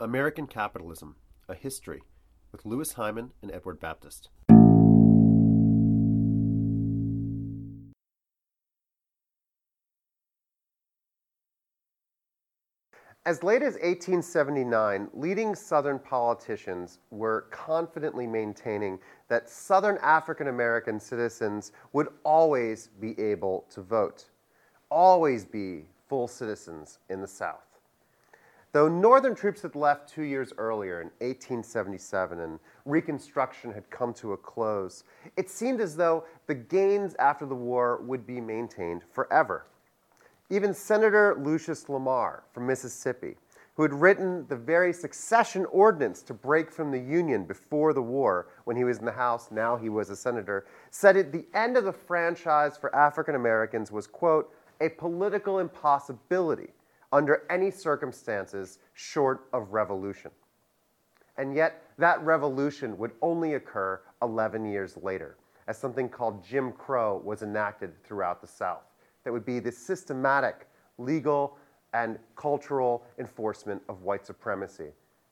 American Capitalism A History with Louis Hyman and Edward Baptist. As late as 1879, leading Southern politicians were confidently maintaining that Southern African American citizens would always be able to vote, always be full citizens in the South. Though Northern troops had left two years earlier in 1877 and Reconstruction had come to a close, it seemed as though the gains after the war would be maintained forever. Even Senator Lucius Lamar from Mississippi, who had written the very secession ordinance to break from the Union before the war when he was in the House, now he was a senator, said at the end of the franchise for African Americans was, quote, a political impossibility under any circumstances short of revolution. And yet, that revolution would only occur 11 years later, as something called Jim Crow was enacted throughout the South that would be the systematic legal and cultural enforcement of white supremacy.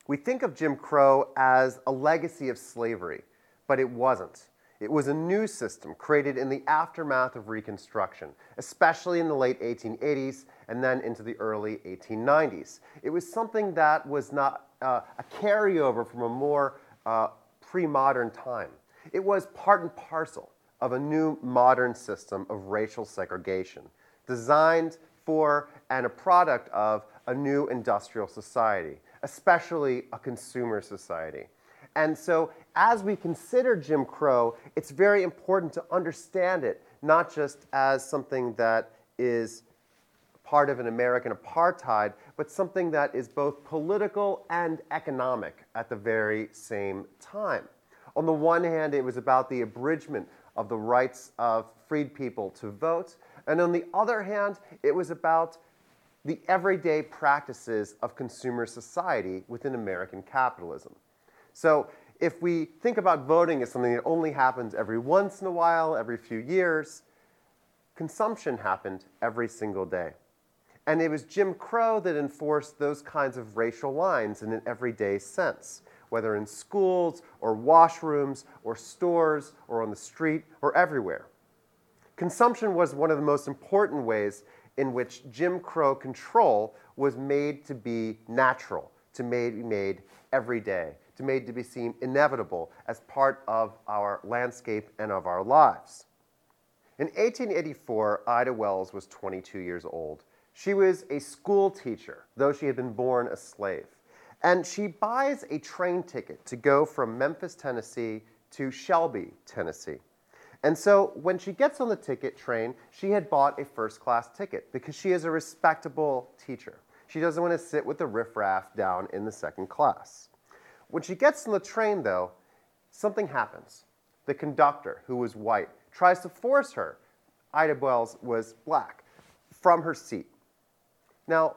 We think of Jim Crow as a legacy of slavery, but it wasn't. It was a new system created in the aftermath of Reconstruction, especially in the late 1880s and then into the early 1890s. It was something that was not uh, a carryover from a more uh, pre modern time. It was part and parcel of a new modern system of racial segregation, designed for and a product of a new industrial society, especially a consumer society. And so, as we consider Jim Crow, it's very important to understand it not just as something that is part of an American apartheid, but something that is both political and economic at the very same time. On the one hand, it was about the abridgment of the rights of freed people to vote. And on the other hand, it was about the everyday practices of consumer society within American capitalism. So if we think about voting as something that only happens every once in a while, every few years, consumption happened every single day. And it was Jim Crow that enforced those kinds of racial lines in an everyday sense whether in schools or washrooms or stores or on the street or everywhere. Consumption was one of the most important ways in which Jim Crow control was made to be natural, to be made every day, to made to be seen inevitable as part of our landscape and of our lives. In 1884, Ida Wells was 22 years old. She was a school teacher, though she had been born a slave. And she buys a train ticket to go from Memphis, Tennessee to Shelby, Tennessee. And so when she gets on the ticket train, she had bought a first class ticket because she is a respectable teacher. She doesn't want to sit with the riffraff down in the second class. When she gets on the train, though, something happens. The conductor, who was white, tries to force her, Ida Wells was black, from her seat. Now,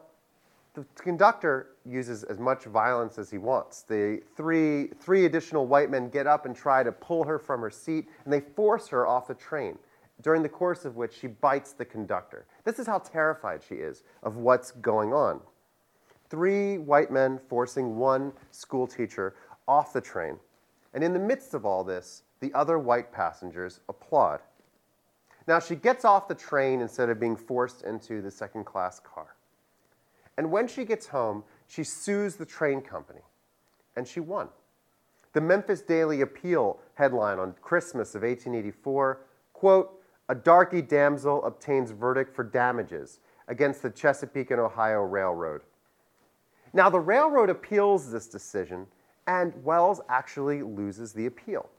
the conductor uses as much violence as he wants. The three, three additional white men get up and try to pull her from her seat, and they force her off the train, during the course of which she bites the conductor. This is how terrified she is of what's going on. Three white men forcing one school teacher off the train. And in the midst of all this, the other white passengers applaud. Now, she gets off the train instead of being forced into the second class car. And when she gets home, she sues the train company. And she won. The Memphis Daily Appeal headline on Christmas of 1884 quote, A darky damsel obtains verdict for damages against the Chesapeake and Ohio Railroad. Now, the railroad appeals this decision, and Wells actually loses the appeal.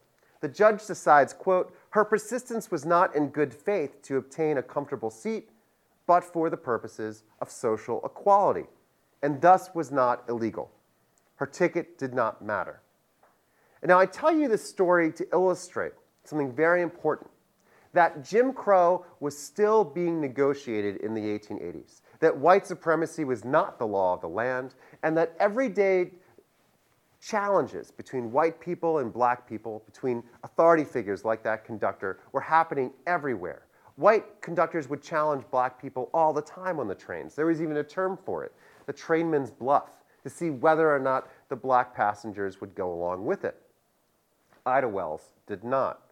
The judge decides, quote, her persistence was not in good faith to obtain a comfortable seat, but for the purposes of social equality, and thus was not illegal. Her ticket did not matter. And now I tell you this story to illustrate something very important that Jim Crow was still being negotiated in the 1880s, that white supremacy was not the law of the land, and that everyday challenges between white people and black people, between authority figures like that conductor, were happening everywhere. White conductors would challenge black people all the time on the trains. There was even a term for it, the trainman's bluff. to see whether or not the black passengers would go along with it. Ida Wells did not.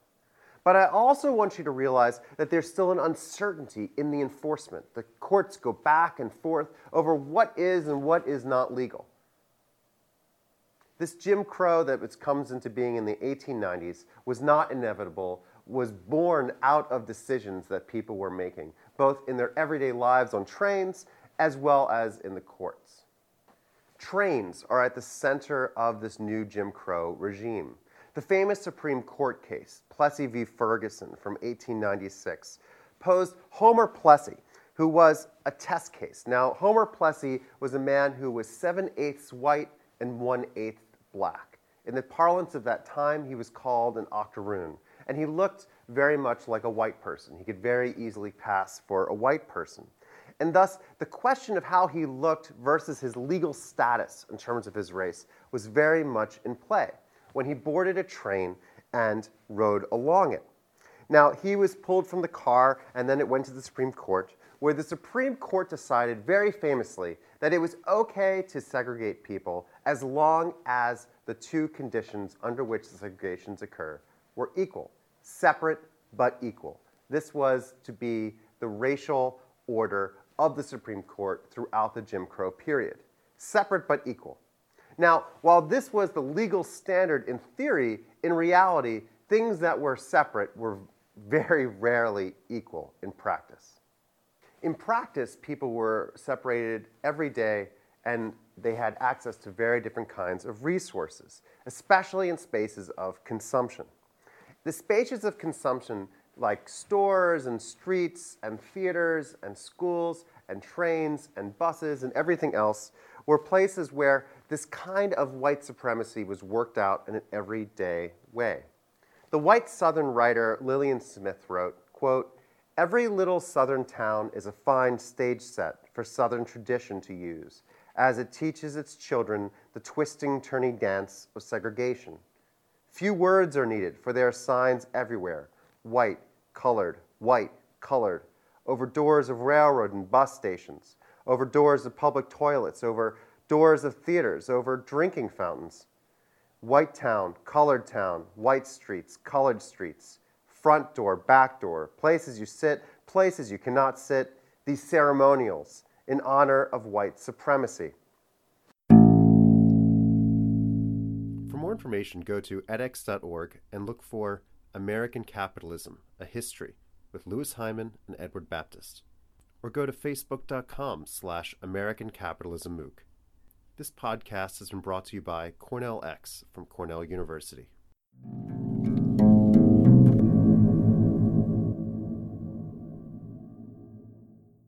But I also want you to realize that there's still an uncertainty in the enforcement. The courts go back and forth over what is and what is not legal. This Jim Crow that comes into being in the 1890s was not inevitable, was born out of decisions that people were making, both in their everyday lives on trains as well as in the courts. Trains are at the center of this new Jim Crow regime. The famous Supreme Court case, Plessy v. Ferguson from 1896, posed Homer Plessy, who was a test case. Now, Homer Plessy was a man who was 7 eighths white and 1 eighth black. In the parlance of that time, he was called an octoroon, and he looked very much like a white person. He could very easily pass for a white person. And thus, the question of how he looked versus his legal status in terms of his race was very much in play when he boarded a train and rode along it. Now, he was pulled from the car, and then it went to the Supreme Court, where the Supreme Court decided very famously that it was okay to segregate people as long as the two conditions under which the segregations occur were equal, separate but equal. This was to be the racial order of the Supreme Court throughout the Jim Crow period. Separate but equal. Now, while this was the legal standard in theory, in reality, things that were separate were very rarely equal in practice. In practice, people were separated every day and they had access to very different kinds of resources, especially in spaces of consumption. The spaces of consumption, like stores and streets and theaters and schools and trains and buses and everything else, were places where this kind of white supremacy was worked out in an everyday way. The white Southern writer Lillian Smith wrote, quote, Every little Southern town is a fine stage set for Southern tradition to use, as it teaches its children the twisting, turning dance of segregation. Few words are needed, for there are signs everywhere white, colored, white, colored, over doors of railroad and bus stations, over doors of public toilets, over doors of theaters, over drinking fountains. White town, colored town, white streets, colored streets, front door, back door, places you sit, places you cannot sit, these ceremonials in honor of white supremacy. For more information, go to edx.org and look for American Capitalism, a History with Louis Hyman and Edward Baptist. Or go to facebook.com slash American Capitalism MOOC. This podcast has been brought to you by Cornell X from Cornell University.